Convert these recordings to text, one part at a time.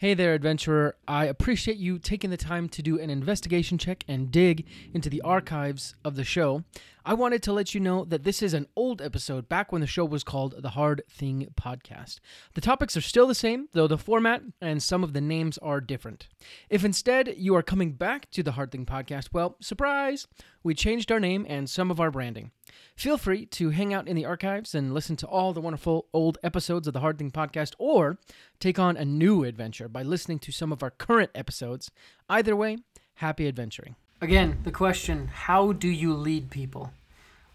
Hey there, adventurer. I appreciate you taking the time to do an investigation check and dig into the archives of the show. I wanted to let you know that this is an old episode back when the show was called the Hard Thing Podcast. The topics are still the same, though the format and some of the names are different. If instead you are coming back to the Hard Thing Podcast, well, surprise, we changed our name and some of our branding. Feel free to hang out in the archives and listen to all the wonderful old episodes of the Hard Thing Podcast, or take on a new adventure by listening to some of our current episodes. Either way, happy adventuring. Again, the question how do you lead people?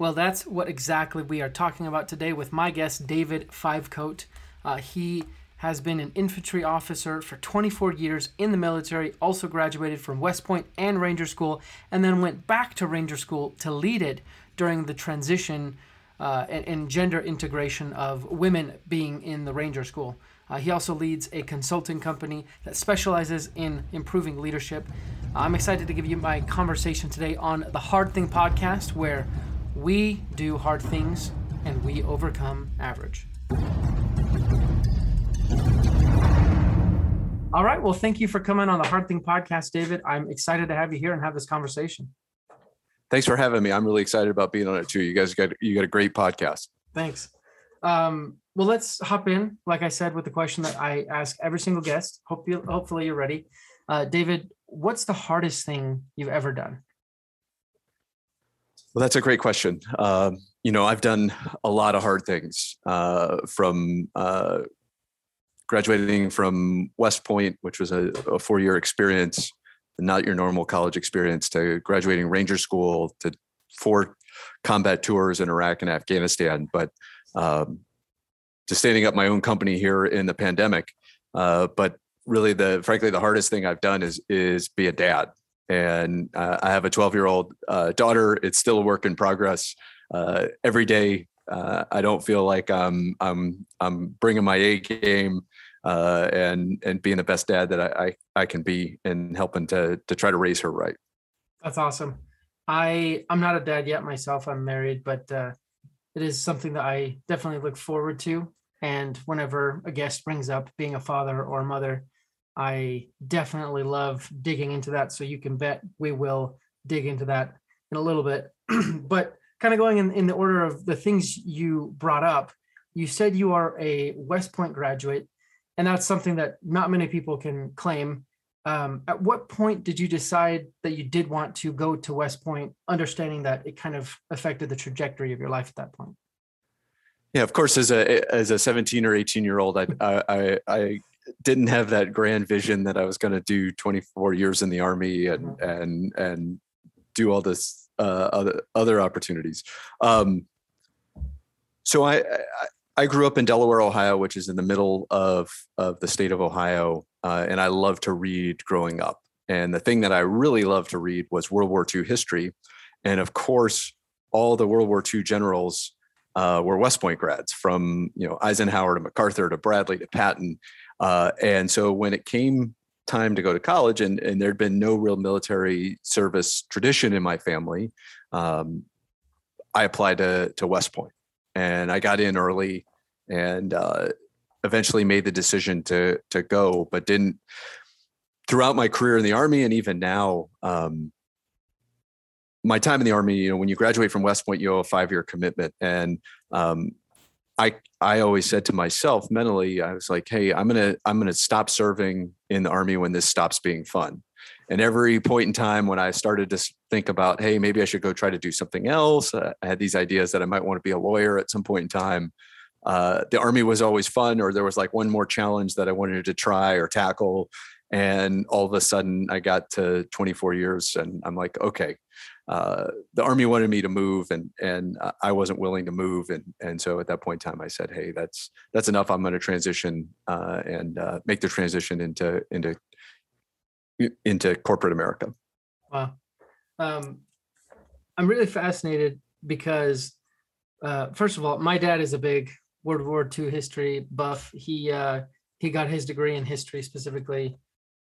Well, that's what exactly we are talking about today with my guest, David Fivecoat. Uh, he has been an infantry officer for 24 years in the military, also graduated from West Point and Ranger School, and then went back to Ranger School to lead it during the transition uh, and, and, gender integration of women being in the Ranger School. Uh, he also leads a consulting company that specializes in improving leadership. I'm excited to give you my conversation today on the Hard Thing podcast, where we do hard things and we overcome average. All right. Well, thank you for coming on the Hard Thing podcast, David. I'm excited to have you here and have this conversation. Thanks for having me. I'm really excited about being on it too. You guys got you got a great podcast. Thanks. Um, well, let's hop in. Like I said, with the question that I ask every single guest. Hope you, hopefully you're ready. Uh, David, what's the hardest thing you've ever done? Well, that's a great question. Uh, you know, I've done a lot of hard things uh, from uh, graduating from West Point, which was a, a four year experience, not your normal college experience, to graduating Ranger School, to four combat tours in Iraq and Afghanistan. But um, to standing up my own company here in the pandemic. Uh, but really, the frankly, the hardest thing I've done is is be a dad and uh, I have a 12 year old uh, daughter. It's still a work in progress. Uh, every day, uh, I don't feel like I'm I'm I'm bringing my A game uh, and and being the best dad that I, I, I can be and helping to to try to raise her right. That's awesome. I I'm not a dad yet myself. I'm married, but uh, it is something that I definitely look forward to. And whenever a guest brings up being a father or a mother, I definitely love digging into that. So you can bet we will dig into that in a little bit. but kind of going in, in the order of the things you brought up, you said you are a West Point graduate, and that's something that not many people can claim. Um, at what point did you decide that you did want to go to West Point, understanding that it kind of affected the trajectory of your life at that point? Yeah, of course. As a as a seventeen or eighteen year old, I I I didn't have that grand vision that I was going to do 24 years in the army and mm-hmm. and and do all this uh, other other opportunities. Um, so I, I, I grew up in Delaware, Ohio, which is in the middle of of the state of Ohio, uh, and I loved to read growing up. And the thing that I really loved to read was World War II history, and of course, all the World War II generals uh, were West Point grads, from you know Eisenhower to MacArthur to Bradley to Patton, uh, and so when it came time to go to college, and, and there'd been no real military service tradition in my family, um, I applied to, to West Point and I got in early and uh, eventually made the decision to, to go, but didn't throughout my career in the army and even now, um, my time in the army, you know, when you graduate from West Point, you owe a five year commitment. And um, I I always said to myself mentally, I was like, hey, I'm gonna I'm gonna stop serving in the army when this stops being fun. And every point in time when I started to think about, hey, maybe I should go try to do something else, uh, I had these ideas that I might want to be a lawyer at some point in time. Uh, the army was always fun, or there was like one more challenge that I wanted to try or tackle. And all of a sudden, I got to 24 years, and I'm like, okay, uh, the army wanted me to move and and I wasn't willing to move and and so at that point in time I said hey that's that's enough I'm going to transition uh, and uh, make the transition into into into corporate America. Wow, um, I'm really fascinated because uh, first of all my dad is a big World War II history buff. He uh, he got his degree in history specifically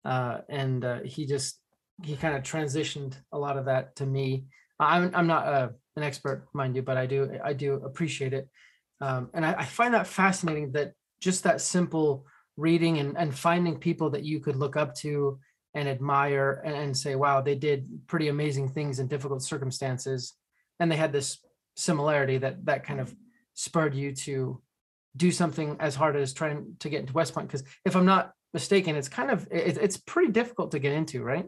and he just he kind of transitioned a lot of that to me. I'm I'm not a, uh, an expert, mind you, but I do I do appreciate it, um, and I, I, find that fascinating that just that simple reading and, and finding people that you could look up to and admire and, and say, wow, they did pretty amazing things in difficult circumstances. And they had this similarity that that kind of spurred you to do something as hard as trying to get into West Point. Because if I'm not mistaken, it's kind of it, it's pretty difficult to get into, right?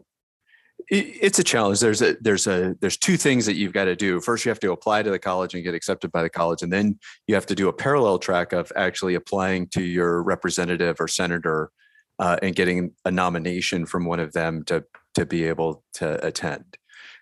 It's a challenge. There's a there's a there's two things that you've got to do. First you have to apply to the college and get accepted by the college and then you have to do a parallel track of actually applying to your representative or senator uh, and getting a nomination from one of them to to be able to attend.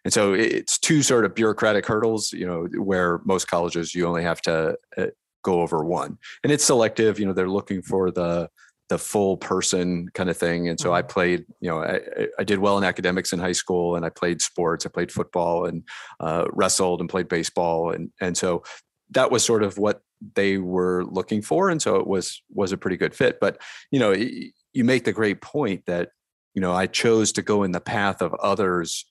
And so it's two sort of bureaucratic hurdles you know where most colleges you only have to uh, go over one. And it's selective you know they're looking for the the full person kind of thing. And so I mm-hmm. played, you know, I, I did well in academics in high school and I played sports. I played football and uh, wrestled and played baseball. And, and so that was sort of what they were looking for. And so it was, was a pretty good fit. But, you know, you make the great point that, you know, I chose to go in the path of others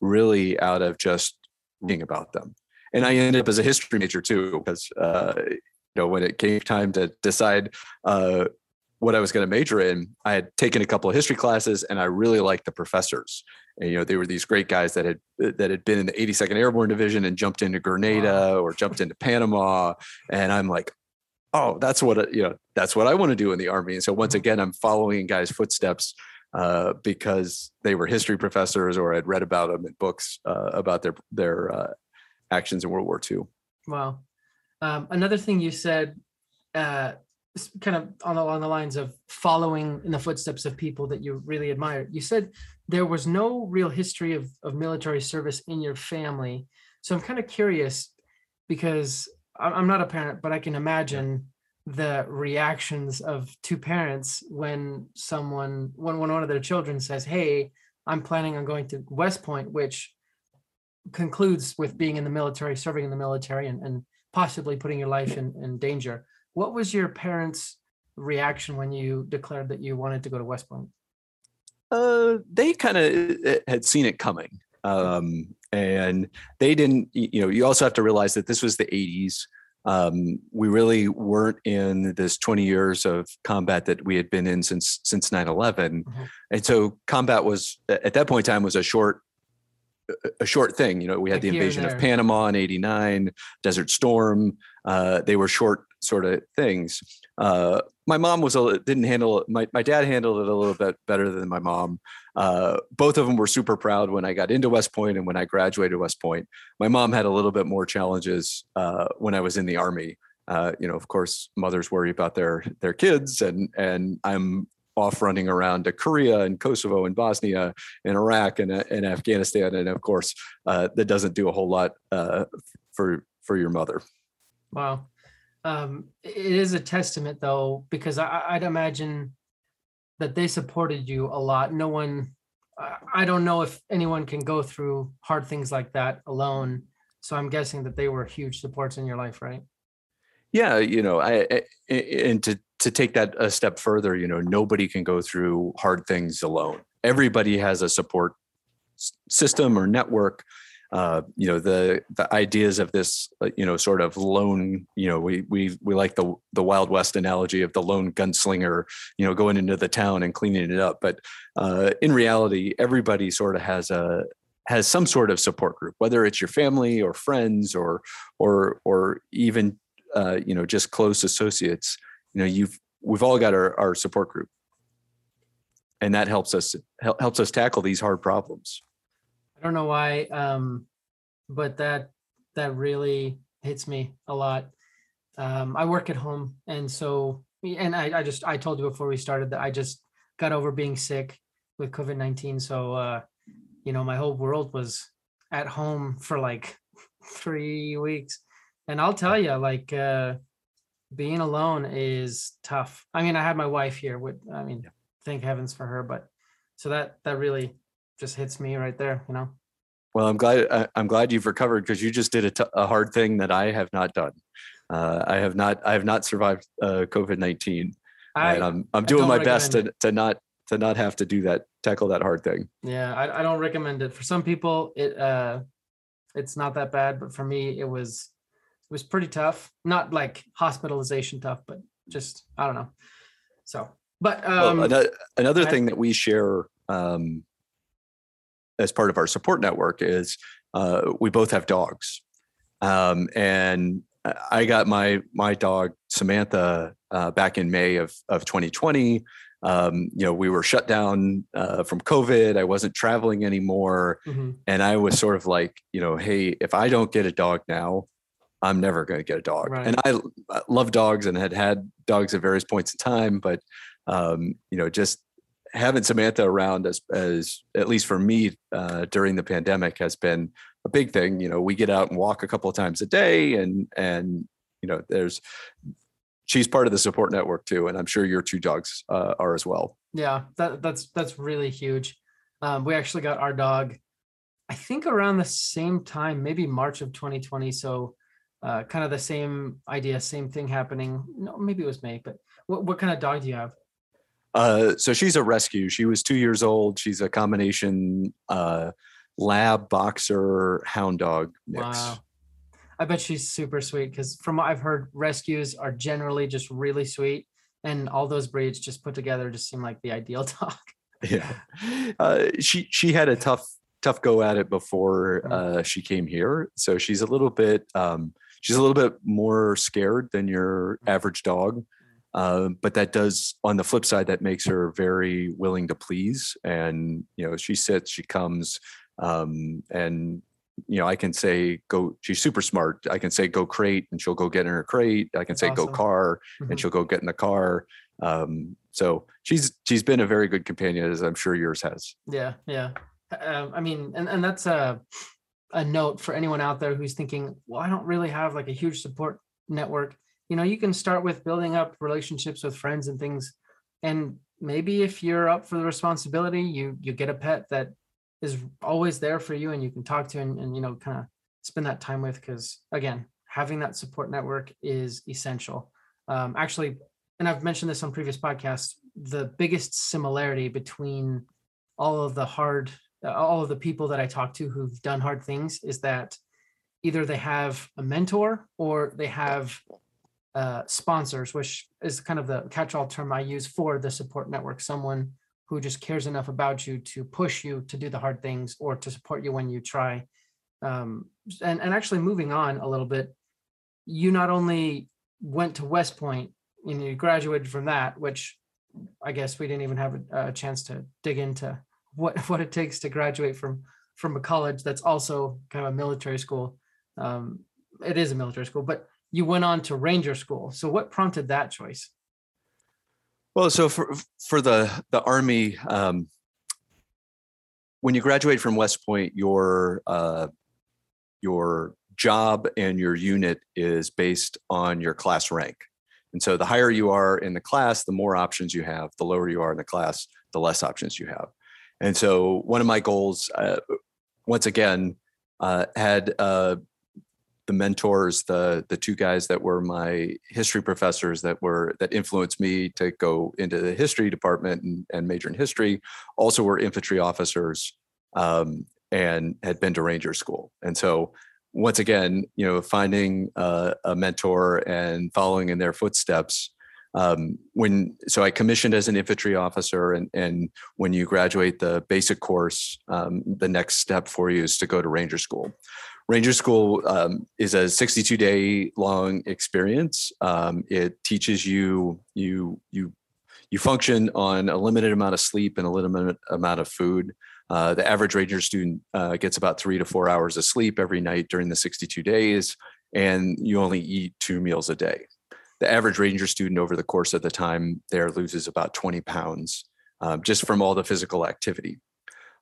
really out of just being about them. And I ended up as a history major too, because, uh, you know, when it came time to decide uh, what I was going to major in, I had taken a couple of history classes and I really liked the professors. And, you know, they were these great guys that had that had been in the 82nd Airborne Division and jumped into Grenada wow. or jumped into Panama. And I'm like, oh, that's what you know, that's what I want to do in the army. And so once mm-hmm. again, I'm following guys' footsteps uh, because they were history professors or I'd read about them in books uh, about their their uh, actions in World War II. Wow. Um, another thing you said uh, kind of on the, along the lines of following in the footsteps of people that you really admire. You said there was no real history of, of military service in your family. So I'm kind of curious because I'm not a parent, but I can imagine the reactions of two parents when someone, when, when one of their children says, Hey, I'm planning on going to West Point, which concludes with being in the military, serving in the military, and, and possibly putting your life in, in danger. What was your parents' reaction when you declared that you wanted to go to West Point? Uh, they kind of eh, eh, had seen it coming. Um, and they didn't, you know, you also have to realize that this was the 80s. Um, we really weren't in this 20 years of combat that we had been in since since 9-11 mm-hmm. and so combat was at that point in time was a short a short thing you know we had like the invasion of panama in 89 desert storm uh, they were short sort of things. Uh, my mom was a didn't handle my my dad handled it a little bit better than my mom. Uh, both of them were super proud when I got into West Point and when I graduated West Point. My mom had a little bit more challenges uh, when I was in the army. Uh, you know, of course, mothers worry about their their kids, and and I'm off running around to Korea and Kosovo and Bosnia and Iraq and, and Afghanistan, and of course, uh, that doesn't do a whole lot uh, for for your mother. Wow um, it is a testament though, because I, I'd imagine that they supported you a lot. No one, I don't know if anyone can go through hard things like that alone. So I'm guessing that they were huge supports in your life, right? Yeah, you know, I, I and to to take that a step further, you know, nobody can go through hard things alone. Everybody has a support system or network uh, you know the the ideas of this uh, you know sort of lone you know we we we like the the wild west analogy of the lone gunslinger you know going into the town and cleaning it up. But uh, in reality everybody sort of has a has some sort of support group whether it's your family or friends or or or even uh, you know just close associates you know you've we've all got our, our support group. And that helps us helps us tackle these hard problems I don't know why, um, but that that really hits me a lot. Um, I work at home, and so and I, I just I told you before we started that I just got over being sick with COVID nineteen. So uh, you know, my whole world was at home for like three weeks, and I'll tell you, like uh, being alone is tough. I mean, I had my wife here. With I mean, thank heavens for her, but so that that really just hits me right there, you know. Well, I'm glad I'm glad you've recovered because you just did a, t- a hard thing that I have not done. Uh, I have not I have not survived uh, COVID nineteen, and I'm I'm doing my best to, to not to not have to do that tackle that hard thing. Yeah, I, I don't recommend it. For some people, it uh, it's not that bad, but for me, it was it was pretty tough. Not like hospitalization tough, but just I don't know. So But um, well, another, another I- thing that we share um, as part of our support network is uh, we both have dogs, um, and I- got my my dog Samantha uh, back in May of of 2020. Um, you know, we were shut down uh, from COVID. I wasn't traveling anymore, mhm, and I was sort of like, you know, hey, if I don't get a dog now, I'm never going to get a dog. Right. And I love dogs and had had dogs at various points in time, but um, you know, just having Samantha around as as at least for me uh, during the pandemic has been a big thing. You know, we get out and walk a couple of times a day, and and you know, there's she's part of the support network too, and I'm sure your two dogs uh, are as well. yeah, that that's that's really huge. Um, we actually got our dog, I think around the same time, maybe March of 2020. So, uh, kind of the same idea, same thing happening. No, maybe it was May. But what what kind of dog do you have? Uh, so she's a rescue. She was two years old. She's a combination uh, lab boxer hound dog mix. Wow. I bet she's super sweet because from what I've heard, rescues are generally just really sweet. And all those breeds just put together just seem like the ideal dog. Yeah, uh, she she had a tough tough go at it before Mm. uh, she came here. So she's a little bit um, she's a little bit more scared than your average dog. Uh, but that does on the flip side that makes her very willing to please and you know she sits she comes um, and you know i can say go she's super smart i can say go crate and she'll go get in her crate i can say go awesome. car Mhm. and she'll go get in the car um, so she's she's been a very good companion as i'm sure yours has Yeah, yeah. Um, I mean, and, and that's a a note for anyone out there who's thinking, well, I don't really have like a huge support network. You know, you can start with building up relationships with friends and things. And maybe if you're up for the responsibility, you you get a pet that is always there for you and you can talk to and, and you know, kind of spend that time with. Cause again, having that support network is essential. Um, actually, and I've mentioned this on previous podcasts, the biggest similarity between all of the hard uh, all of the people that i talk to who've done hard things is that either they have a mentor or they have uh, sponsors which is kind of the catch-all term i use for the support network someone who just cares enough about you to push you to do the hard things or to support you when you try um, and, and actually moving on a little bit you not only went to west and you you graduated from that which i guess we didn't even have a, a chance to dig into what what it takes to graduate from from a college that's also kind of a military school. Um, it is a military school, but you went on to Ranger School. So what prompted that choice? Well, so for for the the army, um, when you graduate from West Point, your uh, your job and your unit is based on your class rank, and so the higher you are in the class, the more options you have. The lower you are in the class, the less options you have. And so one of my goals, uh, once again, uh, had uh, the mentors, the the two guys that were my history professors that were that influenced me to go into the history department and, and major in history, also were infantry officers um, and had been to Ranger School. And so once again, you know, finding uh, a mentor and following in their footsteps. Um, when so I commissioned as an infantry officer, and and when you graduate the basic course, um, the next step for you is to go to Ranger School. Ranger School um, is a 62 day long experience. Um, it teaches you you you you function on a limited amount of sleep and a limited amount of food. Uh, the average Ranger student uh, gets about three to four hours of sleep every night during the 62 days, and you only eat two meals a day. The average Ranger student over the course of the time there loses about 20 pounds um, just from all the physical activity.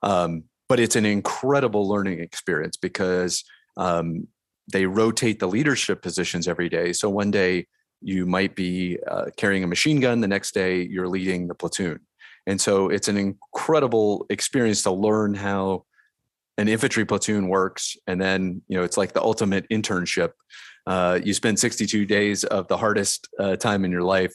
Um, but it's an incredible learning experience because um, they rotate the leadership positions every day. So one day you might be uh, carrying a machine gun, the next day you're leading the platoon. And so it's an incredible experience to learn how an infantry platoon works. And then, you know, it's like the ultimate internship. Uh, you spend 62 days of the hardest uh, time in your life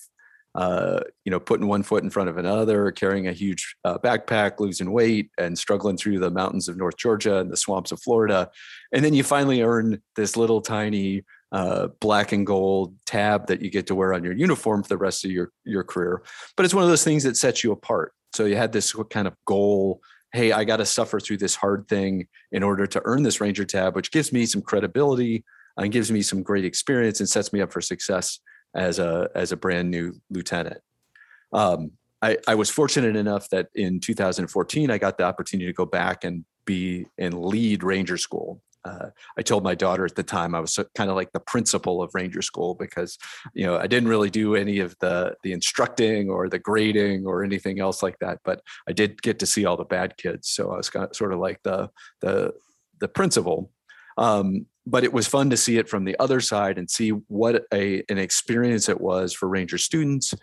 uh, you know, putting one foot in front of another, carrying a huge uh, backpack, losing weight, and struggling through the mountains of North Georgia and the swamps of Florida, and then you finally earn this little tiny uh, black and gold tab that you get to wear on your uniform for the rest of your your career. But it's one of those things that sets you apart. So you had this kind of goal. Hey, I got to suffer through this hard thing in order to earn this Ranger tab, which gives me some credibility and gives me some great experience and sets me up for success as a as a brand new lieutenant. Um, I, I was fortunate enough that in 2014 I got the opportunity to go back and be and lead Ranger School. Uh, I told my daughter at the time I was kind of like the principal of Ranger School because, you know, I didn't really do any of the the instructing or the grading or anything else like that. But I did get to see all the bad kids, so I was kind of, sort of like the the the principal. Um, but it was fun to see it from the other side and see what a an experience it was for Ranger students.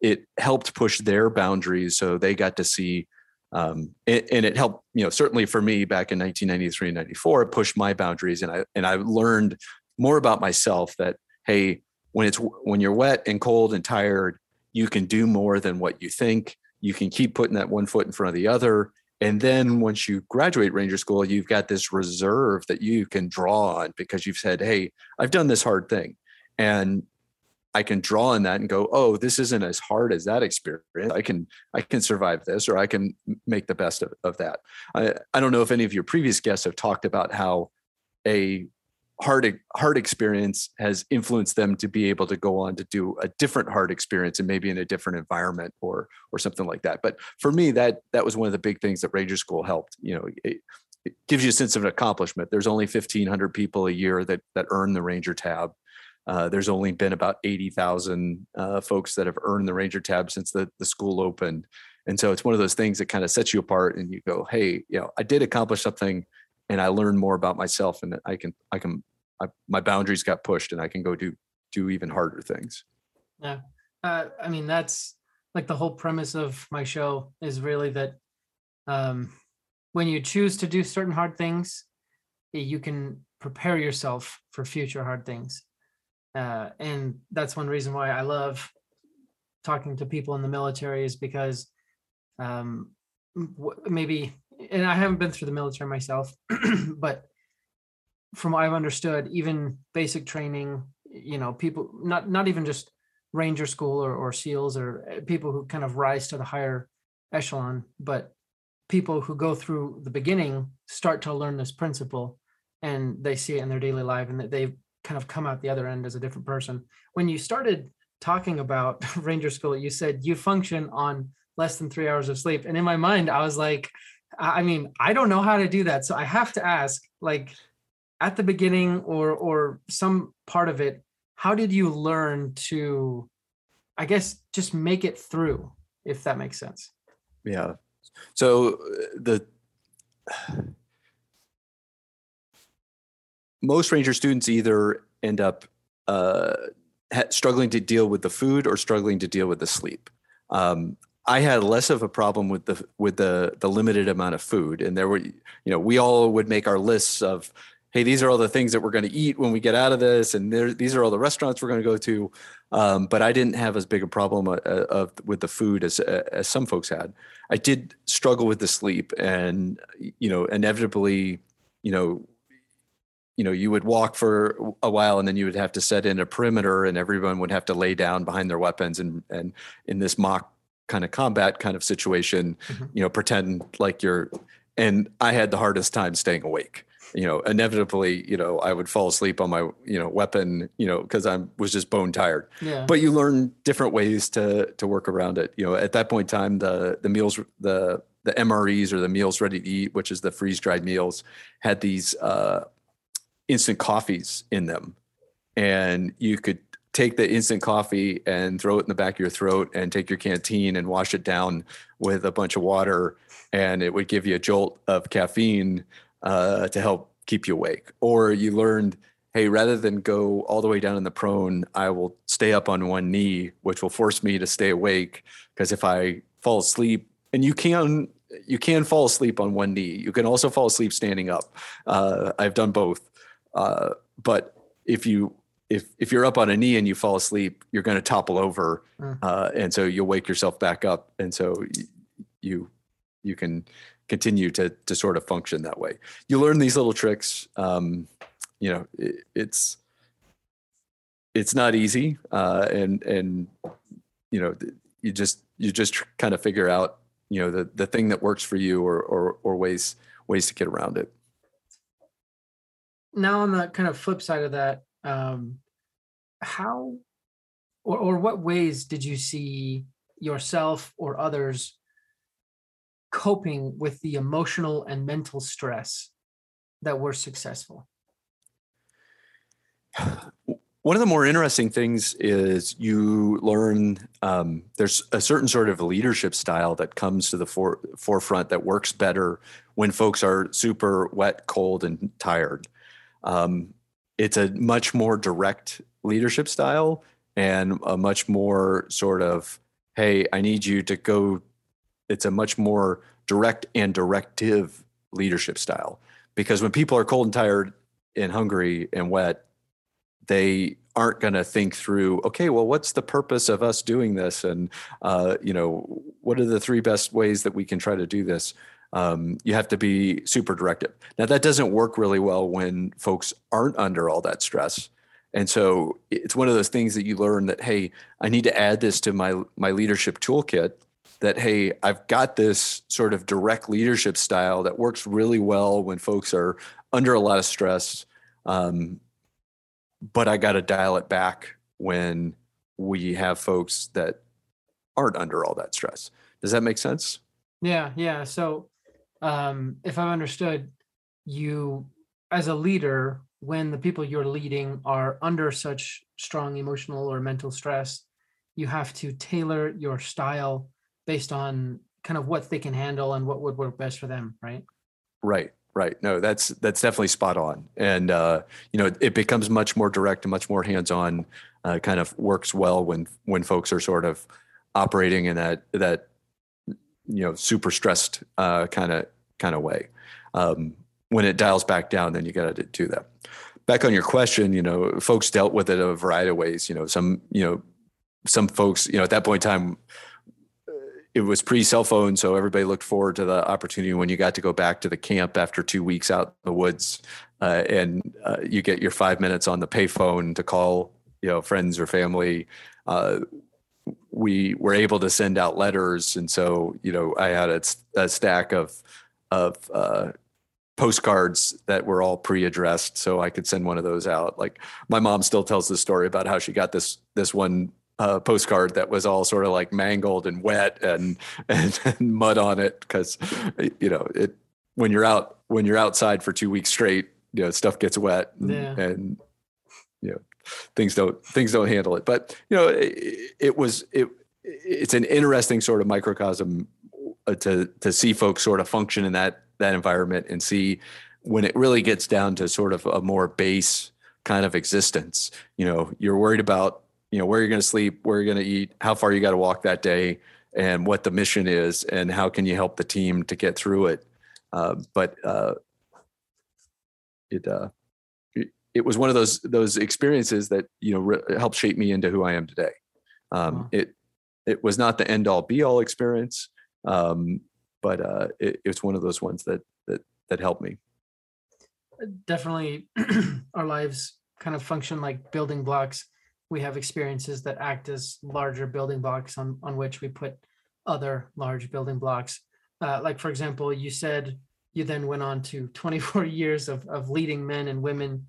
It helped push their boundaries, so they got to see um, and, and, it helped you know certainly for me back in 1993 and 94 it pushed my boundaries and i and i learned more about myself that hey when it's when you're wet and cold and tired you can do more than what you think you can keep putting that one foot in front of the other and then once you graduate ranger school you've got this reserve that you can draw on because you've said hey i've done this hard thing and I can draw on that and go, oh, this isn't as hard as that experience. I can I can survive this, or I can make the best of, of that. I, I don't know if any of your previous guests have talked about how a hard hard experience has influenced them to be able to go on to do a different hard experience and maybe in a different environment or or something like that. But for me, that that was one of the big things that Ranger School helped. You know, it, it gives you a sense of an accomplishment. There's only 1,500 people a year that that earn the Ranger tab uh, there's only been about 80,000 uh, folks that have earned the Ranger tab since the, the school opened. And so it's one of those things that kind of sets you apart and you go, hey, you know, I did accomplish something and I learned more about myself and I can, I can, I, my boundaries got pushed and I can go do, do even harder things. Yeah. Uh, I mean, that's like the whole premise of my show is really that um, when you choose to do certain hard things, you can prepare yourself for future hard things uh, and that's one reason why I love talking to people in the military is because um, maybe, and I haven't been through the military myself, but from what I've understood, even basic training, you know, people not not even just ranger school or, or SEALs or uh, people who kind of rise to the higher echelon, but people who go through the beginning start to learn this principle and they see it in their daily life and that they kind of come out the other end as a different person. When you started talking about Ranger School, you said you function on less than three hours of sleep. And in my mind, I was like, I mean, I don't know how to do that. So I have to ask, like at the beginning or or some part of it, how did you learn to, I guess, just make it through, if that makes sense? Yeah. So uh, the most ranger students either end up uh, struggling to deal with the food or struggling to deal with the sleep. Um, I had less of a problem with the with the the limited amount of food, and there were you know we all would make our lists of hey these are all the things that we're going to eat when we get out of this, and there, these are all the restaurants we're going to go to. Um, but I didn't have as big a problem uh, uh, of with the food as uh, as some folks had. I did struggle with the sleep, and you know inevitably you know you know you would walk for a while and then you would have to set in a perimeter and everyone would have to lay down behind their weapons and and in this mock kind of combat kind of situation mm-hmm. you know pretend like you're and i had the hardest time staying awake you know inevitably you know i would fall asleep on my you know weapon you know because i was just bone tired yeah. but you learn different ways to to work around it you know at that point in time the the meals the the mres or the meals ready to eat which is the freeze dried meals had these uh instant coffees in them. And you could take the instant coffee and throw it in the back of your throat and take your canteen and wash it down with a bunch of water. And it would give you a jolt of caffeine uh, to help keep you awake. Or you learned, hey, rather than go all the way down in the prone, I will stay up on one knee, which will force me to stay awake. Because if I fall asleep, and you can you can fall asleep on one knee. You can also fall asleep standing up. Uh, I've done both. Uh, but if you if if you're up on a knee and you fall asleep, you're going to topple over, mm. uh, and so you'll wake yourself back up, and so you you can continue to to sort of function that way. You learn these little tricks. Um, you know, it, it's it's not easy, uh, and and you know you just you just kind of figure out you know the the thing that works for you or or or ways ways to get around it. Now on the kind of flip side of that, um, how or or what ways did you see yourself or others coping with the emotional and mental stress that were successful? One of the more interesting things is you learn um, there's a certain sort of leadership style that comes to the for, forefront that works better when folks are super wet, cold, and tired. Um, it's a much more direct leadership style and a much more sort of, hey, I need you to go. It's a much more direct and directive leadership style because when people are cold and tired and hungry and wet, they aren't going to think through okay well what's the purpose of us doing this and uh, you know what are the three best ways that we can try to do this um, you have to be super directive now that doesn't work really well when folks aren't under all that stress and so it's one of those things that you learn that hey i need to add this to my my leadership toolkit that hey i've got this sort of direct leadership style that works really well when folks are under a lot of stress um, but I got to dial it back when we have folks that aren't under all that stress. Does that make sense? Yeah, yeah. So, um, if I've understood, you as a leader, when the people you're leading are under such strong emotional or mental stress, you have to tailor your style based on kind of what they can handle and what would work best for them, right? Right. Right. No, that's that's definitely spot on, and uh, you know it, becomes much more direct and much more hands-on. Uh, kind of works well when when folks are sort of operating in that that you know super stressed kind of kind of way. Um, when it dials back down, then you got to do that. Back on your question, you know, folks dealt with it a variety of ways. You know, some you know some folks, you know, at that point in time, it was pre cell phone, so everybody looked forward to the opportunity when you got to go back to the camp after two weeks out in the woods, uh, and uh, you get your five minutes on the payphone to call, you know, friends or family. Uh, we were able to send out letters, and so you know, I had a, a stack of of uh, postcards that were all pre-addressed, so I could send one of those out. Like my mom still tells the story about how she got this this one uh, postcard that was all sort of like mangled and wet and and, and mud on it because you know it when you're out when you're outside for two weeks straight you know stuff gets wet and, yeah. and you know things don't things don't handle it. But you know it, it was it it's an interesting sort of microcosm uh, to to see folks sort of function in that that environment and see when it really gets down to sort of a more base kind of existence. You know you're worried about you know where you're going to sleep where you're going to eat how far you got to walk that day and what the mission is and how can you help the team to get through it. Uh, but uh, it, uh, it, was one of those those experiences that you know re- helped shape me into who I am today. Um, wow. It it was not the end all be all experience, um, but uh, it, it's one of those ones that that that helped me. Definitely, our lives kind of function like building blocks we have experiences that act as larger building blocks on, on which we put other large building blocks. Uh, like, for example, you said you then went on to 24 years of, of leading men and women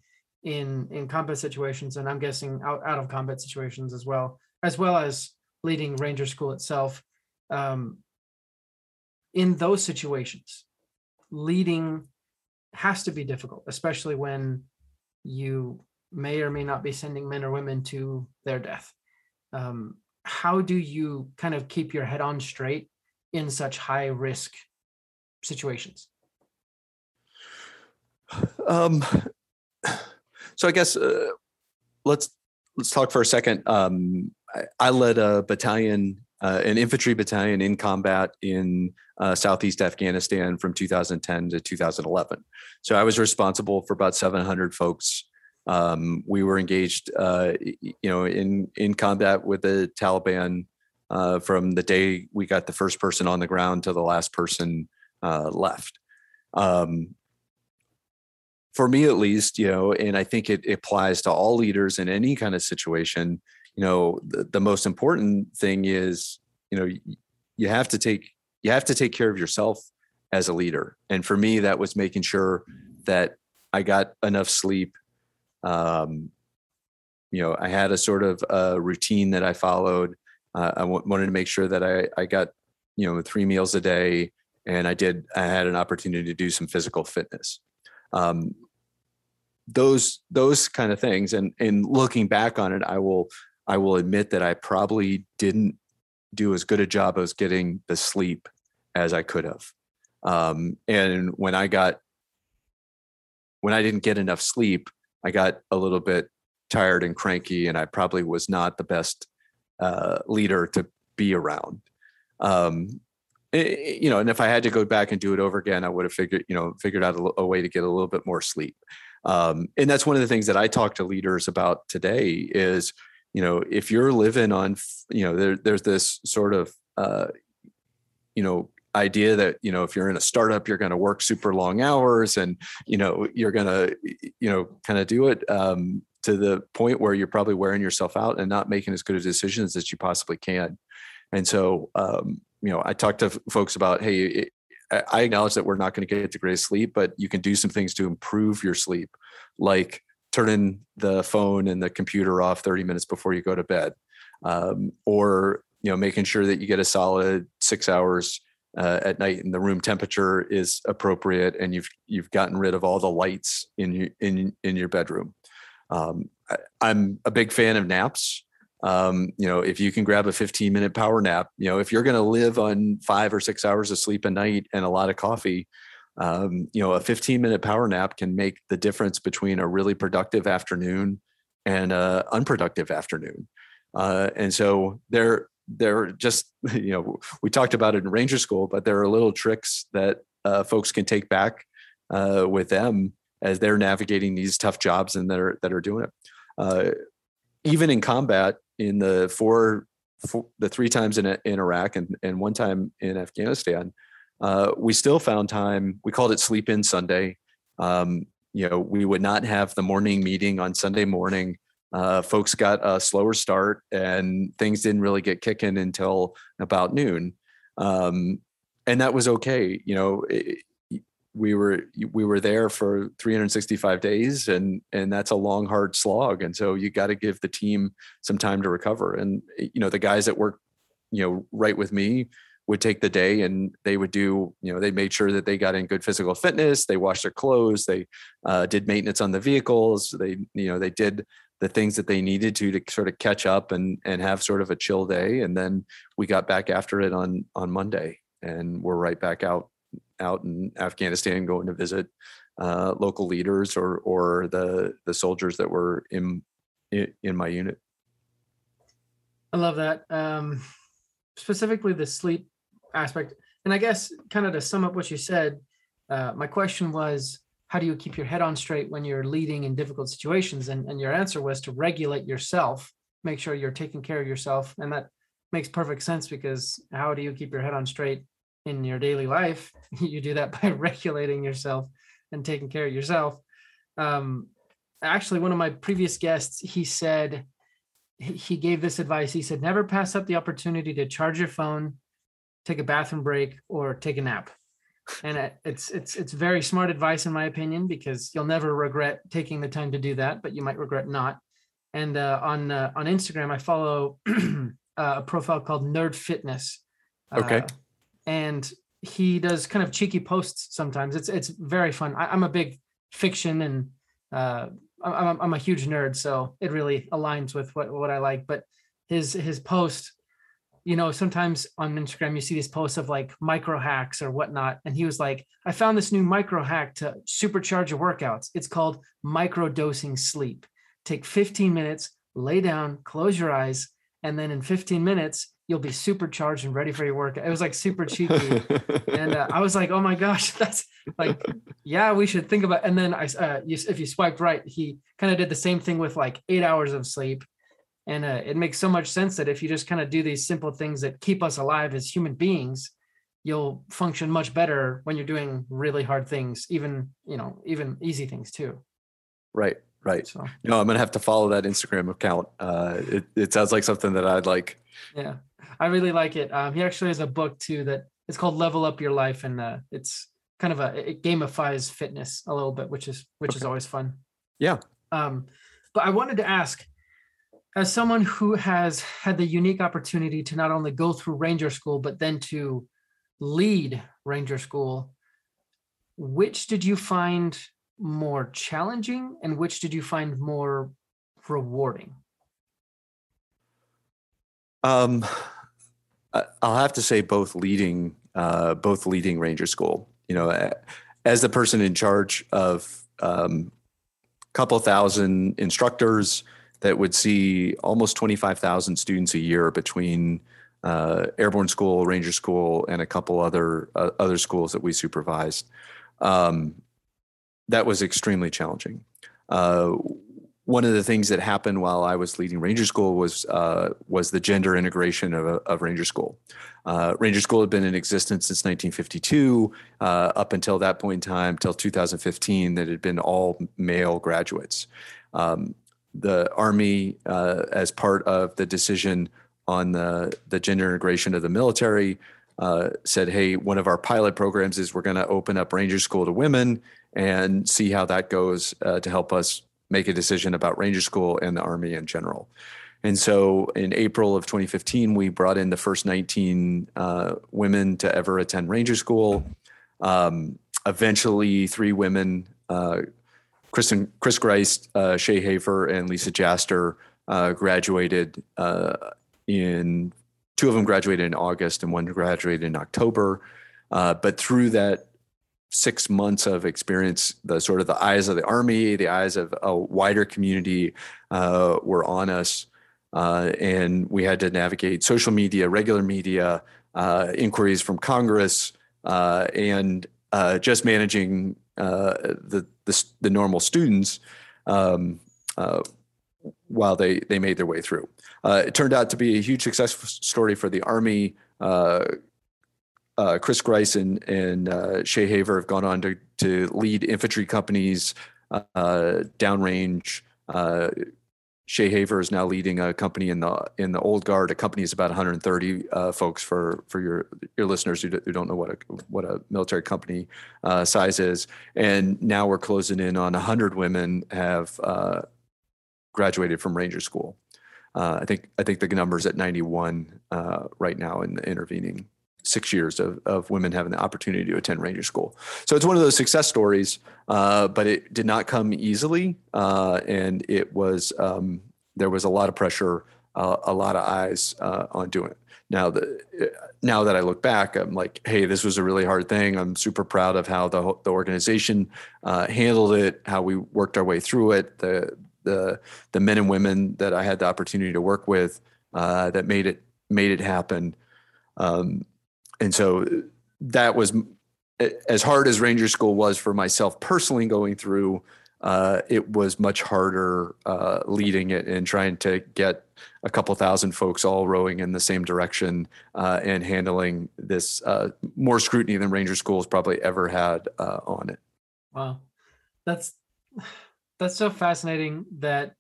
in, in combat situations, and I'm guessing out, out of combat situations as well, as well as leading Ranger School itself. Um, in those situations, leading has to be difficult, especially when you may or may not be sending men or women to their death. Um, how do you kind of keep your head on straight in such high risk situations? Um, so I guess uh, let's let's talk for a second. Um, I, I, led a battalion, uh, an infantry battalion in combat in uh, southeast Afghanistan from 2010 to 2011. So I was responsible for about 700 folks um, we were engaged, uh, you know, in in combat with the Taliban uh, from the day we got the first person on the ground to the last person uh, left. Um, for me at least, you know, and I think it, it applies to all leaders in any kind of situation. You know, the, the most important thing is, you know, you have to take you have to take care of yourself as a leader. And for me, that was making sure that I got enough sleep. Um, you know, I had a sort of a routine that I followed. Uh, I w- wanted to make sure that I, I got, you know, three meals a day and I did, I had an opportunity to do some physical fitness. Um, those, those kind of things. And, and looking back on it, I will, I will admit that I probably didn't do as good a job as getting the sleep as I could have. Um, and when I got, when I didn't get enough sleep, I got a little bit tired and cranky, and I probably was not the best uh, leader to be around. Um, you know, and if I had to go back and do it over again, I would have figured, you know, figured out a, a way to get a little bit more sleep. Um, and that's one of the things that I talk to leaders about today is, you know, if you're living on, you know, there, there's this sort of, uh, you know, idea that you know if you're in a startup you're going to work super long hours and you know you're going to you know kind of do it um, to the point where you're probably wearing yourself out and not making as good of decisions as you possibly can. And so um, you know i talk to folks about hey i acknowledge that we're not going to get the greatest sleep but you can do some things to improve your sleep like turning the phone and the computer off 30 minutes before you go to bed um, or you know making sure that you get a solid six hours uh, at night and the room temperature is appropriate and you've you've gotten rid of all the lights in your in in your bedroom. Um, I, am a big fan of naps. Um, you know, if you can grab a 15 minute power nap, you know, if you're going to live on five or six hours of sleep a night and a lot of coffee, um, you know, a 15 minute power nap can make the difference between a really productive afternoon and a unproductive afternoon. Uh, and so there, there just you know we talked about it in ranger school but there are little tricks that uh, folks can take back uh, with them as they're navigating these tough jobs and that are that are doing it uh, even in combat in the four, four the three times in, in iraq and, and one time in afghanistan uh, we still found time. We called it sleep in sunday. Um, you know we would not have the morning meeting on sunday morning. Uh, folks got a slower start and things didn't really get kicking until about noon. Um, and that was okay. You know we were we were there for 365 days and and that's a long hard slog and so you got to give the team some time to recover and you know the guys that work you know right with me would take the day and they would do you know they made sure that they got in good physical fitness they washed their clothes they uh, did maintenance on the vehicles they you know they did the things that they needed to to sort of catch up and and have sort of a chill day and then we got back after it on on monday and we're right back out out in afghanistan going to visit uh, local leaders or or the the soldiers that were in in my unit i love that um specifically the sleep aspect and i guess kind of to sum up what you said uh, my question was how do you keep your head on straight when you're leading in difficult situations? And, and your answer was to regulate yourself, make sure you're taking care of yourself. And that makes perfect sense because how do you keep your head on straight in your daily life? You do that by regulating yourself and taking care of yourself. Um, actually, one of my previous guests, he said, he gave this advice. He said, never pass up the opportunity to charge your phone, take a bathroom break, or take a nap and it's it's it's very smart advice in my opinion because you'll never regret taking the time to do that but you might regret not and uh, on uh, on instagram i follow uh, a profile called nerd fitness okay uh, and he does kind of cheeky posts sometimes it's it's very fun I, am a big fiction and uh, I'm, I'm a huge nerd so it really aligns with what, what i like but his his post you know, sometimes on Instagram you see these posts of like micro hacks or whatnot. And he was like, I found this new micro hack to supercharge your workouts. It's called micro dosing sleep. Take 15 minutes, lay down, close your eyes, and then in 15 minutes, you'll be supercharged and ready for your workout. It was like super cheeky. and uh, I was like, oh my gosh, that's like, yeah, we should think about. And then I, uh, you, if you swiped right, he kind of did the same thing with like eight hours of sleep and uh, it makes so much sense that if you just kind of do these simple things that keep us alive as human beings you'll function much better when you're doing really hard things, even you know, even easy things too. Right. Right. So No, I'm gonna have to follow that Instagram account. Uh, it it sounds like something that I'd like. yeah, I really like it. Um, he actually has a book too that it's called Level Up Your Life, and uh, it's kind of a it gamifies fitness a little bit, which is which is always fun. Yeah. Um, but I wanted to ask, as someone who has had the unique opportunity to not only go through Ranger School but then to lead Ranger School, which did you find more challenging, and which did you find more rewarding? Um, I'll have to say both leading, uh, both leading Ranger School. You know, as the person in charge of um, a couple thousand instructors that would see almost twenty five thousand students a year between uh, Airborne School, Ranger School, and a couple other uh, other schools that we supervised. Um, that was extremely challenging. One of the things that happened while I was leading Ranger School was uh, was the gender integration of, of Ranger School. Uh, Ranger School had been in existence since 1952. Uh, up until that point in time, till 2015, that had been all male graduates. Um, the Army, uh, as part of the decision on the the gender integration of the military, uh, said, "Hey, one of our pilot programs is we're going to open up Ranger School to women and see how that goes uh, to help us make a decision about Ranger School and the Army in general. And so in April of 2015, we brought in the first 19 uh, women to ever attend Ranger School. Um, eventually, three women, uh, Kristen, Chris Griest, uh, Shaye Haver, and Lisa Jaster, uh, graduated uh, in, two of them graduated in August and one graduated in October. Uh, but through that six months of experience, the sort of the eyes of the army, the eyes of a wider community uh, were on us, uh, and we had to navigate social media, regular media, uh, inquiries from Congress, uh, and uh, just managing uh, the, the the normal students um, while they they made their way through. It turned out to be a huge success story for the army. Uh, uh, Chris Grice and, and uh, Shaye Haver have gone on to, to lead infantry companies uh, downrange. Uh, Shaye Haver is now leading a company in the in the old guard. A company is about 130 uh, folks for for your your listeners who, do, who don't know what a what a military company uh, size is. And now we're closing in on 100 women have uh, graduated from Ranger School. I think I think the number's at 91 uh, right now in the intervening six years of, of women having the opportunity to attend Ranger School. So it's one of those success stories, uh, but it did not come easily, uh, and it was um, there was a lot of pressure, uh, a lot of eyes uh, on doing it. Now the now that I look back, I'm like, hey, this was a really hard thing. I'm super proud of how the the organization uh, handled it, how we worked our way through it, the the the men and women that I had the opportunity to work with uh, that made it made it happen. Um, and so that was as hard as Ranger School was for myself personally going through. Uh, it was much harder uh, leading it and trying to get a couple thousand folks all rowing in the same direction uh, and handling this uh, more scrutiny than Ranger School has probably ever had uh, on it. Wow, that's that's so fascinating. That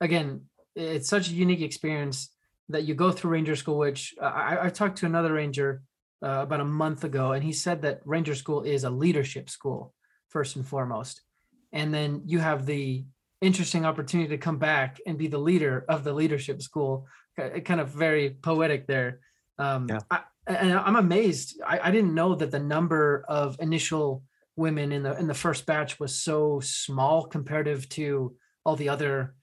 again, it's such a unique experience that you go through Ranger School. Which I, I talked to another Ranger uh, about a month ago, and he said that Ranger School is a leadership school first and foremost, and then you have the interesting opportunity to come back and be the leader of the leadership school. Kind of very poetic there. Um, Yeah. I, and I'm amazed. I, I didn't know that the number of initial women in the in the first batch was so small comparative to all the other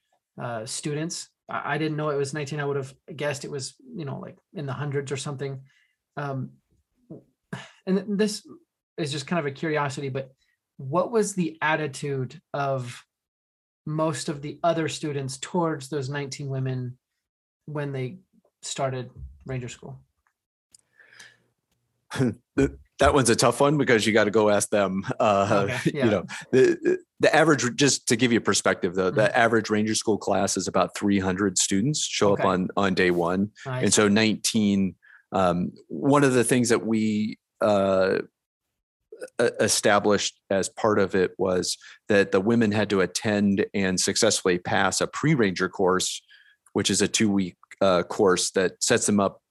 uh, students. I, I didn't know it was 19. I would have guessed it was you know like in the hundreds or something. Um, and this is just kind of a curiosity, but what was the attitude of most of the other students towards those 19 women when they started Ranger School? that one's a tough one because you got to go ask them. Uh, Okay, yeah. You know, the the average, just to give you a perspective, the the average Ranger School class is about 300 students show Okay. up on on day one, and so 19. Um, one of the things that we uh, established as part of it was that the women had to attend and successfully pass a pre-ranger course, which is a two-week uh, course that sets them up,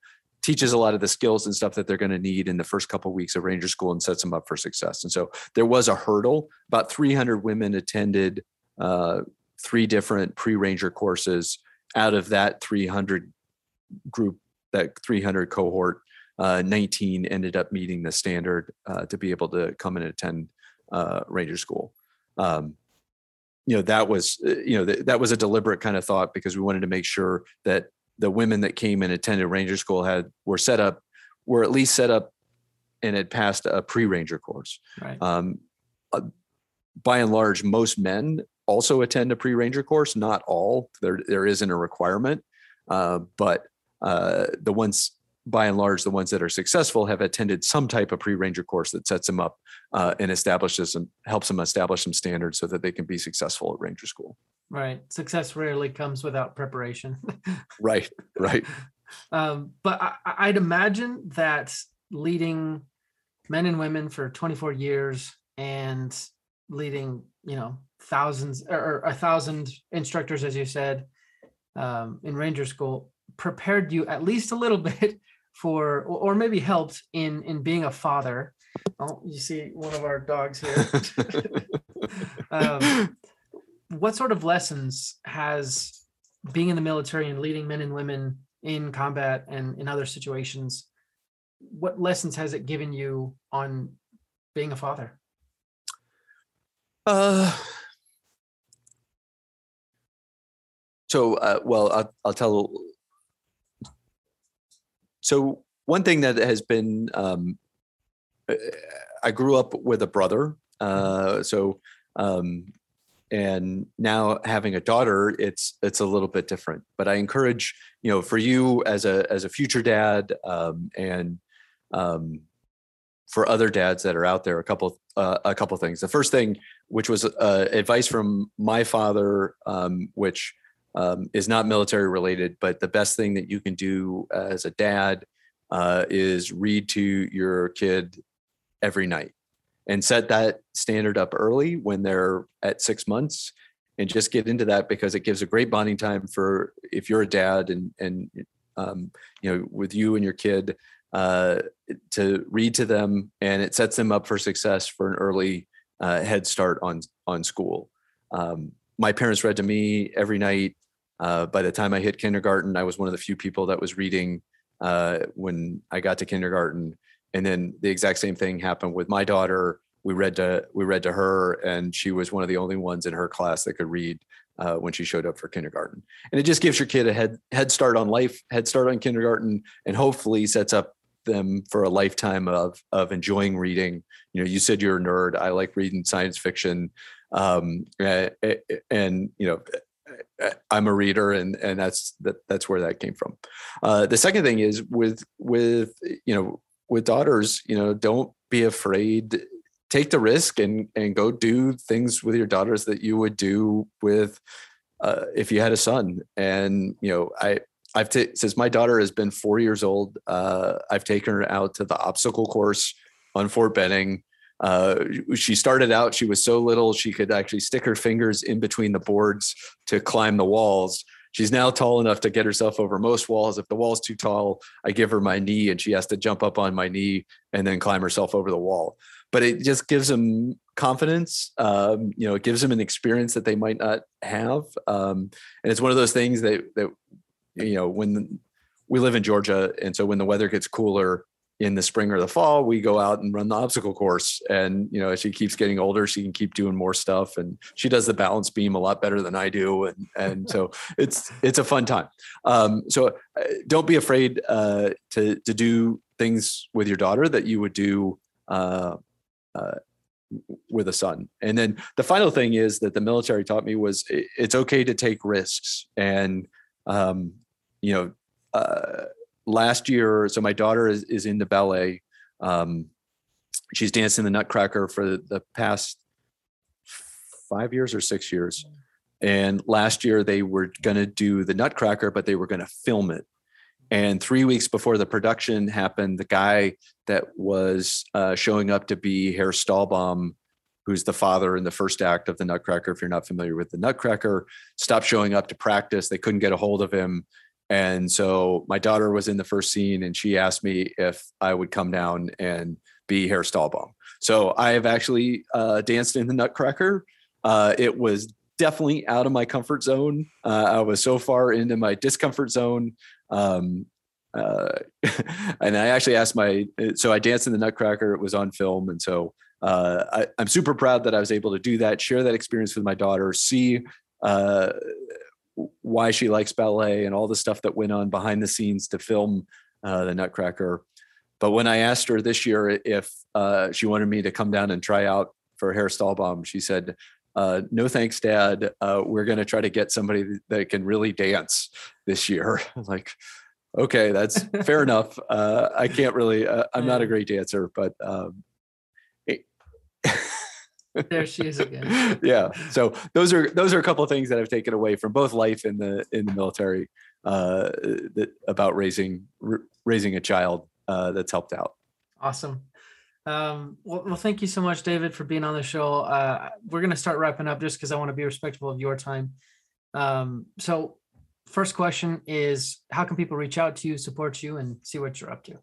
teaches a lot of the skills and stuff that they're going to need in the first couple of weeks of ranger school and sets them up for success. And so there was a hurdle. About 300 women attended uh, three different pre-ranger courses. Out of that 300 group, that 300 cohort, uh, 19 ended up meeting the standard uh, to be able to come and attend uh, ranger school. Um, you know that was uh, you know th- that was a deliberate kind of thought because we wanted to make sure that the women that came and attended ranger school had were set up were at least set up and had passed a pre-ranger course. Right. Um, uh, by and large, most men also attend a pre-ranger course. Not all. There there isn't a requirement, uh, but uh, the ones by and large, the ones that are successful have attended some type of pre-ranger course that sets them up uh, and establishes and helps them establish some standards so that they can be successful at ranger school. Right. Success rarely comes without preparation. Right. Right. um, but I, I'd imagine that leading men and women for 24 years and leading, you know, thousands or, or a thousand instructors, as you said, um, in Ranger School, prepared you at least a little bit for, or maybe helped in in being a father. Oh, you see one of our dogs here. um, what sort of lessons has being in the military and leading men and women in combat and in other situations what lessons has it given you on being a father Uh, so, uh, well, I'll, I'll tell. So, one thing that has been, um, uh, I grew up with a brother. Uh, so, um, and now having a daughter, it's it's a little bit different. But I encourage, you know, for you as a as a future dad, um, and um, for other dads that are out there, a couple uh, a couple things. The first thing which was uh, advice from my father, um, which um, is not military related, but the best thing that you can do as a dad uh, is read to your kid every night and set that standard up early when they're at six months and just get into that because it gives a great bonding time for if you're a dad and and um, you know with you and your kid uh, to read to them and it sets them up for success for an early uh, head start on on school. Um, my parents read to me every night. Uh, by the time I hit kindergarten, I was one of the few people that was reading uh, when I got to kindergarten. And then the exact same thing happened with my daughter. We read to we read to her, and she was one of the only ones in her class that could read uh, when she showed up for kindergarten. And it just gives your kid a head head start on life, head start on kindergarten, and hopefully sets up them for a lifetime of of enjoying reading. You know, you said you're a nerd. I like reading science fiction, um, and you know, I'm a reader, and and that's that that's where that came from. Uh, the second thing is with with you know with daughters, you know, don't be afraid. Take the risk and and go do things with your daughters that you would do with uh, if you had a son. And you know, I I've ta- since my daughter has been four years old, uh, I've taken her out to the obstacle course on Fort Benning. Uh, she started out, she was so little, she could actually stick her fingers in between the boards to climb the walls. She's now tall enough to get herself over most walls. If the wall's too tall, I give her my knee and she has to jump up on my knee and then climb herself over the wall. But it just gives them confidence. Um, you know, it gives them an experience that they might not have. Um, and it's one of those things that that you know when we live in Georgia, and so when the weather gets cooler in the spring or the fall, we go out and run the obstacle course. And you know, as she keeps getting older, she can keep doing more stuff, and she does the balance beam a lot better than I do. And and so it's it's a fun time. Um, so uh, don't be afraid uh, to to do things with your daughter that you would do. Uh, uh, with a son. And then the final thing is that the military taught me was it's okay to take risks. And um, you know, uh, last year, so my daughter is, is the ballet. Um, she's danced in the Nutcracker for the, the past five years or six years. And last year they were going to do the Nutcracker, but they were going to film it. And three weeks before the production happened, the guy that was uh, showing up to be Herr Stahlbaum, who's the father in the first act of the Nutcracker, if you're not familiar with the Nutcracker, stopped showing up to practice. They couldn't get a hold of him. And so my daughter was in the first scene and she asked me if I would come down and be Herr Stahlbaum. So I have actually uh, danced in the Nutcracker. Uh, it was definitely out of my comfort zone. Uh, I was so far into my discomfort zone. Um, uh, and I actually asked my, so I danced in the Nutcracker. It was on film, and so uh, I, am super proud that I was able to do that, share that experience with my daughter, see uh, why she likes ballet and all the stuff that went on behind the scenes to film uh, the Nutcracker. But when I asked her this year if uh, she wanted me to come down and try out for Herr Stahlbaum, she said, uh, no thanks, Dad. Uh, we're going to try to get somebody that can really dance this year. like, okay, that's fair enough. Uh, I can't really. Uh, I'm not a great dancer, but. Um, there she is again. yeah. So those are those are a couple of things that I've taken away from both life in the in the military uh, that about raising r- raising a child uh, that's helped out. Awesome. Um, well, well, thank you so much, David, for being on the show. Uh, we're going to start wrapping up just because I want to be respectful of your time. Um, so, first question is how can people reach out to you, support you, and see what you're up to?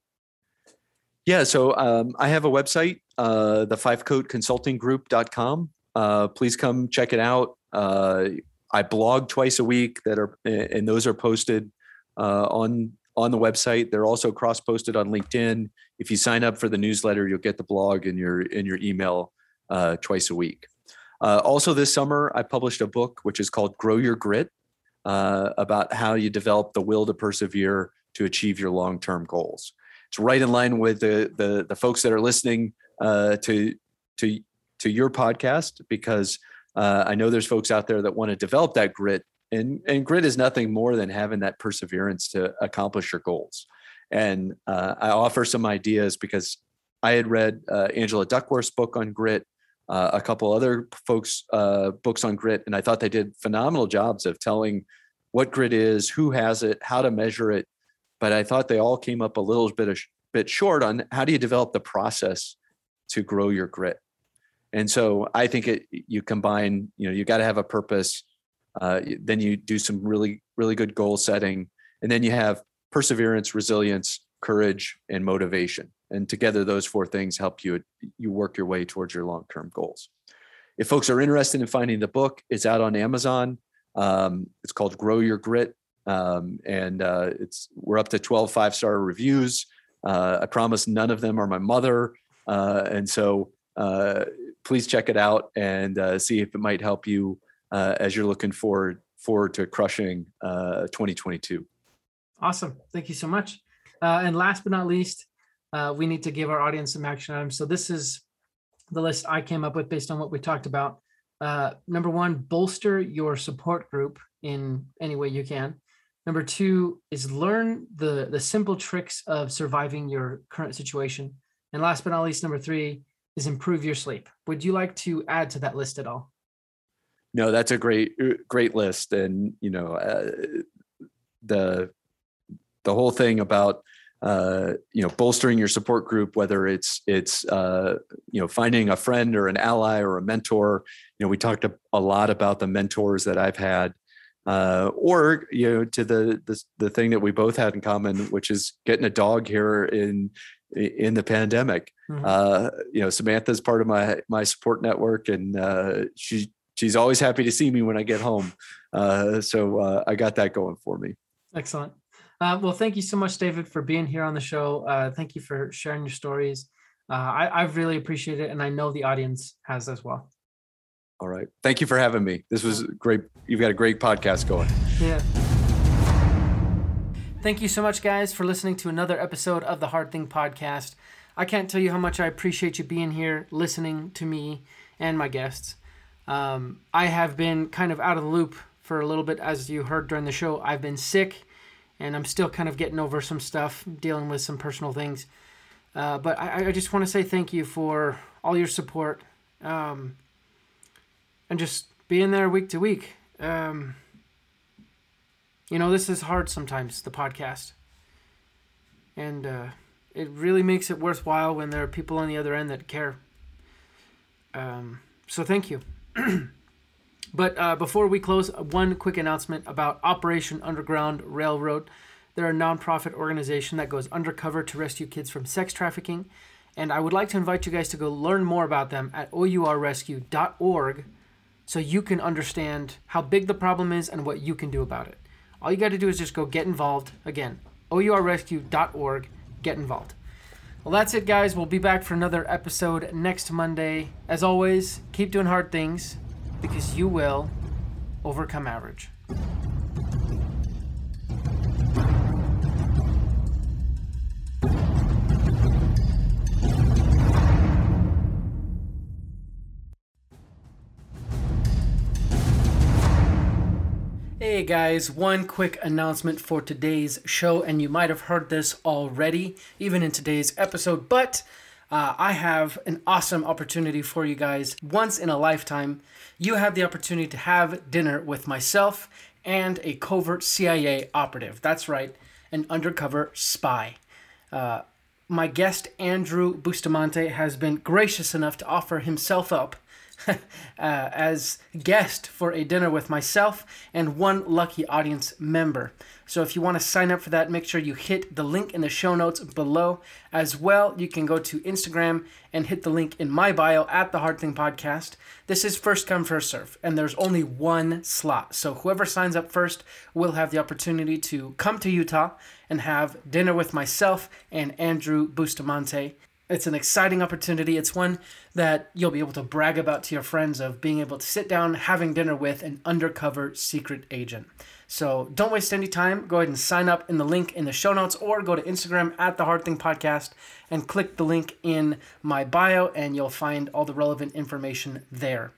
Yeah, so um, I have a website, uh, the fivecoatconsultinggroup.com. Uh, please come check it out. Uh, I blog twice a week that are, and those are posted uh, on on the website. They're also cross posted on LinkedIn. If you sign up for the newsletter, you'll get the blog in your in your email uh, twice a week. Uh, also, this summer, I published a book which is called "Grow Your Grit," uh, about how you develop the will to persevere to achieve your long term goals. It's right in line with the the, the folks that are listening uh, to to to your podcast because uh, I know there's folks out there that want to develop that grit and and grit is nothing more than having that perseverance to accomplish your goals. And uh, i offer some ideas because i had read uh, angela duckworth's book on grit uh, a couple other folks uh, books on grit and i thought they did phenomenal jobs of telling what grit is who has it how to measure it but i thought they all came up a little bit of, bit short on how do you develop the process to grow your grit and so i think it you combine you know you got to have a purpose uh, then you do some really, really good goal setting. And then you have perseverance, resilience, courage, and motivation. And together, those four things help you you work your way towards your long term goals. If folks are interested in finding the book, it's out on Amazon. Um, it's called Grow Your Grit, um, and uh, it's we're up to 12 five star reviews. Uh, I promise none of them are my mother, uh, and so uh, please check it out and uh, see if it might help you uh, as you're looking forward forward to crushing uh, 2022. Awesome, thank you so much. And last but not least, we need to give our audience some action items. So this is the list I came up with based on what we talked about. Number one, bolster your support group in any way you can. Number two is learn the the simple tricks of surviving your current situation. And last but not least, number three is improve your sleep. Would you like to add to that list at all? no, that's a great uh, great list, and you know uh, the the whole thing about uh, you know bolstering your support group, whether it's it's uh, you know finding a friend or an ally or a mentor. You know, we talked a, a lot about the mentors that I've had. Uh, or you know to the, the the thing that we both had in common, which is getting a dog here in in the pandemic. Mm-hmm. Uh, you know, Samantha's part of my my support network, and uh, she she's always happy to see me when I get home. Uh, so uh, I got that going for me. Excellent. Uh, well, thank you so much, David, for being here on the show. Uh, thank you for sharing your stories. Uh, I, I really appreciate it, and I know the audience has as well. All right. Thank you for having me. This was great. You've got a great podcast going. Yeah. Thank you so much, guys, for listening to another episode of the Hard Thing Podcast. I can't tell you how much I appreciate you being here, listening to me and my guests. Um, I have been kind of out of the loop for a little bit, as you heard during the show. I've been sick, and I'm still kind of getting over some stuff, dealing with some personal things. Uh, but I, I just want to say thank you for all your support um, and just being there week to week. Um, you know, this is hard sometimes, the podcast. and uh, it really makes it worthwhile when there are people on the other end that care. Um, so thank you. but uh, before we close, one quick announcement about Operation Underground Railroad. They're a nonprofit organization that goes undercover to rescue kids from sex trafficking. And I would like to invite you guys to go learn more about them at ourrescue.org so you can understand how big the problem is and what you can do about it. All you got to do is just go get involved. Again, ourrescue.org, get involved. Well, that's it, guys. We'll be back for another episode next Monday. As always, keep doing hard things because you will overcome average. Hey guys, one quick announcement for today's show, and you might have heard this already, even in today's episode, but uh, I have an awesome opportunity for you guys. Once in a lifetime, you have the opportunity to have dinner with myself and a covert CIA operative. That's right, an undercover spy. Uh, my guest, Andrew Bustamante, has been gracious enough to offer himself up uh, as guest for a dinner with myself and one lucky audience member. So if you want to sign up for that, make sure you hit the link in the show notes below. As well, you can go to Instagram and hit the link in my bio at the Hard Thing Podcast. This is first come, first serve, and there's only one slot. So whoever signs up first will have the opportunity to come to Utah and have dinner with myself and Andrew Bustamante. It's an exciting opportunity. It's one that you'll be able to brag about to your friends of being able to sit down having dinner with an undercover secret agent. So don't waste any time. Go ahead and sign up in the link in the show notes or go to Instagram at the Hard Thing Podcast and click the link in my bio and you'll find all the relevant information there.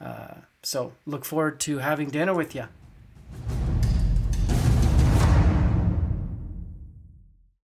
Uh, so look forward to having dinner with you.